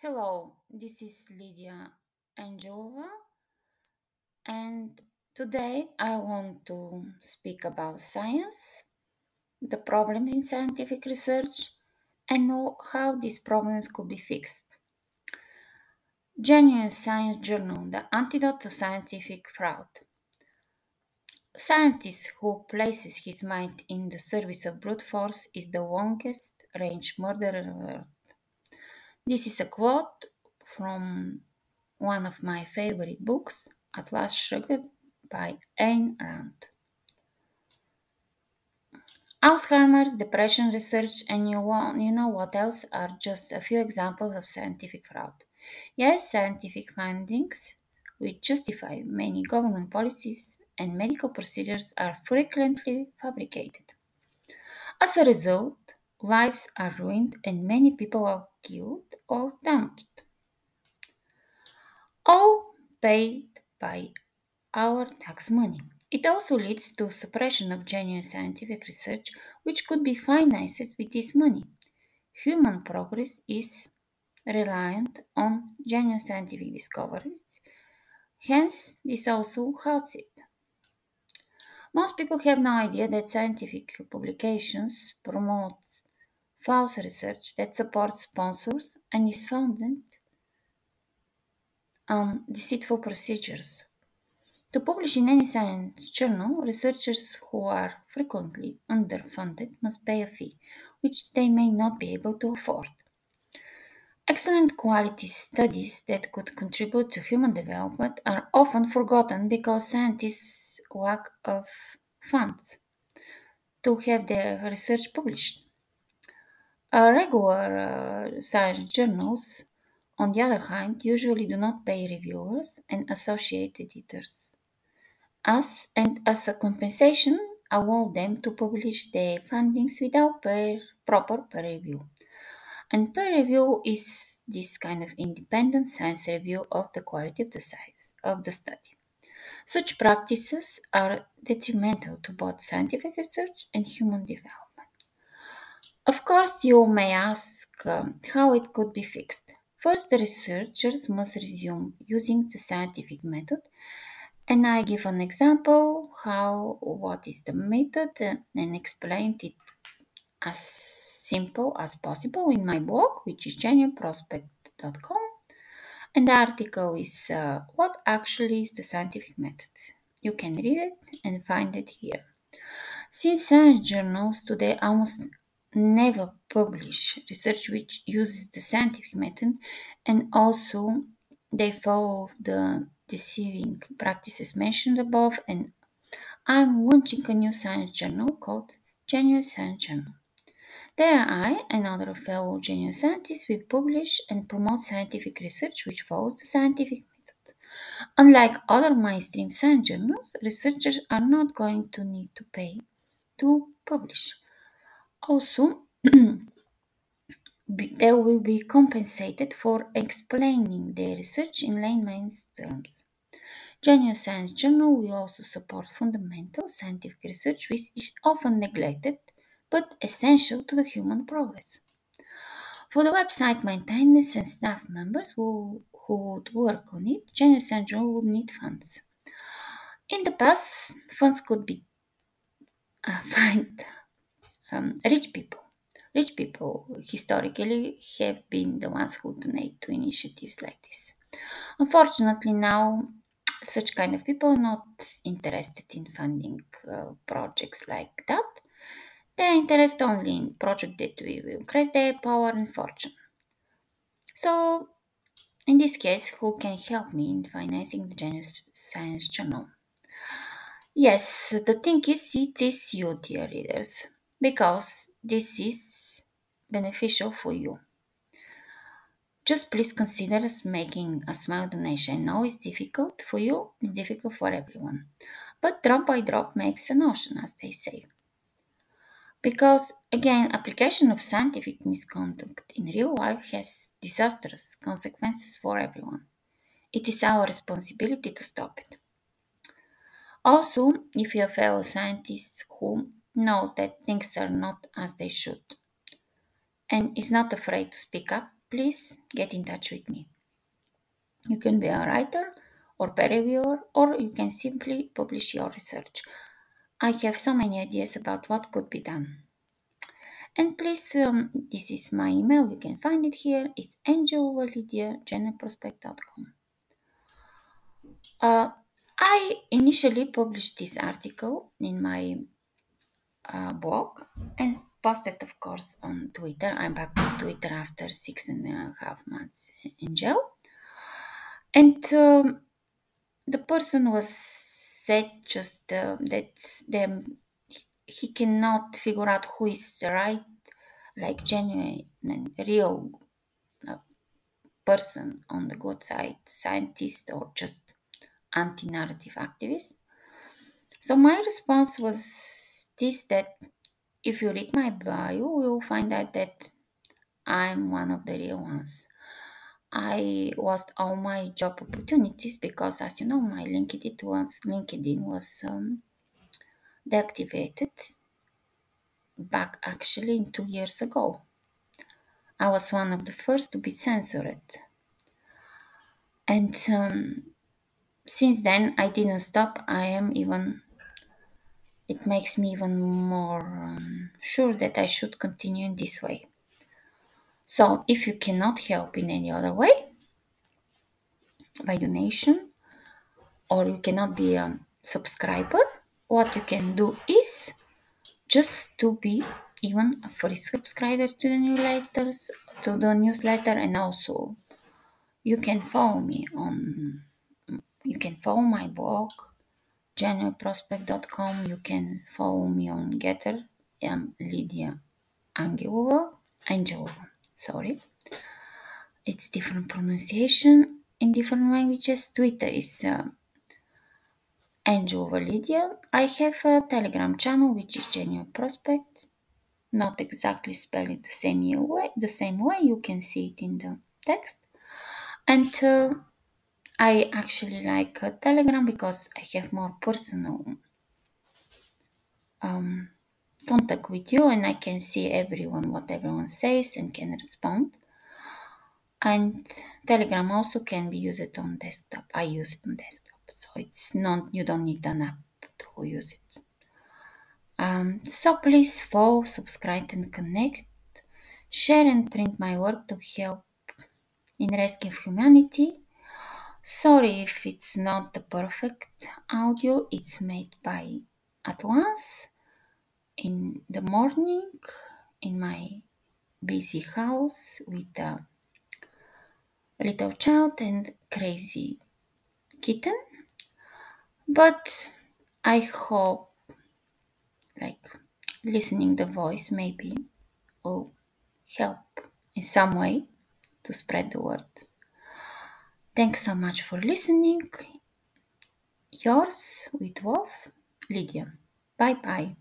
Hello, this is Lydia Angelova, and today I want to speak about science, the problem in scientific research, and how these problems could be fixed. Genuine Science Journal, the antidote to scientific fraud. Scientist who places his mind in the service of brute force is the longest range murderer. This is a quote from one of my favorite books, Atlas Shrugged by Ayn Rand. Alzheimer's, depression research, and you, want, you know what else are just a few examples of scientific fraud. Yes, scientific findings which justify many government policies and medical procedures are frequently fabricated. As a result, lives are ruined and many people are killed or damaged all paid by our tax money. It also leads to suppression of genuine scientific research, which could be financed with this money. Human progress is reliant on genuine scientific discoveries, hence, this also hurts it. Most people have no idea that scientific publications promote false research that supports sponsors and is founded on deceitful procedures. To publish in any science journal, researchers who are frequently underfunded must pay a fee, which they may not be able to afford. Excellent quality studies that could contribute to human development are often forgotten because scientists lack of funds to have their research published. Uh, regular uh, science journals on the other hand, usually do not pay reviewers and associate editors. As and as a compensation, allow them to publish their findings without peer, proper peer review. And peer review is this kind of independent science review of the quality of the science of the study. Such practices are detrimental to both scientific research and human development. Of course, you may ask um, how it could be fixed. First, the researchers must resume using the scientific method, and I give an example how what is the method uh, and explained it as simple as possible in my blog, which is genuineprospect.com. And the article is uh, what actually is the scientific method. You can read it and find it here. Since science journals today almost never publish research which uses the scientific method and also they follow the deceiving practices mentioned above and I'm launching a new science journal called Genuine Science Journal. There I and other fellow genuine scientists will publish and promote scientific research which follows the scientific method. Unlike other mainstream science journals, researchers are not going to need to pay to publish. Also, they will be compensated for explaining their research in layman's terms. Genuine Science Journal will also support fundamental scientific research, which is often neglected but essential to the human progress. For the website maintenance and staff members who, who would work on it, Genuine Science Journal would need funds. In the past, funds could be uh, find um, rich people. Rich people historically have been the ones who donate to initiatives like this. Unfortunately, now such kind of people are not interested in funding uh, projects like that. They are interested only in projects that will increase their power and fortune. So, in this case, who can help me in financing the Genuine Science Journal? Yes, the thing is, it is you, dear readers, because this is beneficial for you. Just please consider making a small donation. I know it's difficult for you, it's difficult for everyone. But drop by drop makes an ocean, as they say. Because, again, application of scientific misconduct in real life has disastrous consequences for everyone. It is our responsibility to stop it. Also, if you're a fellow scientist who knows that things are not as they should and is not afraid to speak up, please get in touch with me. You can be a writer or peer reviewer, or you can simply publish your research. I have so many ideas about what could be done. And please, um, this is my email. You can find it here. It's angeloverlydia.gmailprospect.com. Uh, I initially published this article in my uh, blog and posted, of course, on Twitter. I'm back on Twitter after six and a half months in jail. And um, the person was said just uh, that he cannot figure out who is the right, like genuine and real uh, person on the good side, scientist or just anti-narrative activist. So my response was this: that if you read my bio, you'll find out that I'm one of the real ones. I lost all my job opportunities because, as you know, my LinkedIn was LinkedIn was um, deactivated back actually two years ago. I was one of the first to be censored, and um, since then I didn't stop. I am even. It makes me even more um, sure that I should continue in this way. So, if you cannot help in any other way, by donation, or you cannot be a subscriber, what you can do is just to be even a free subscriber to the newsletters, to the newsletter, and also you can follow me on. You can follow my blog, genuineprospect.com. You can follow me on Gettr. I'm Lydia Angelova. Angelova, sorry. It's different pronunciation in different languages. Twitter is uh, Angelova Lydia. I have a Telegram channel which is Genuine Prospect. Not exactly spelled the same way. The same way you can see it in the text. And uh, I actually like uh, Telegram because I have more personal um, contact with you and I can see everyone, what everyone says and can respond. And Telegram also can be used on desktop. I use it on desktop, so it's not, you don't need an app to use it. Um, so please follow, subscribe, and connect. Share and print my work to help in rescue of humanity. Sorry if it's not the perfect audio, it's made by at once in the morning in my busy house with a little child and crazy kitten. But I hope like listening the voice maybe will help in some way to spread the word. Thanks so much for listening. Yours with Wolf, Lydia. Bye bye.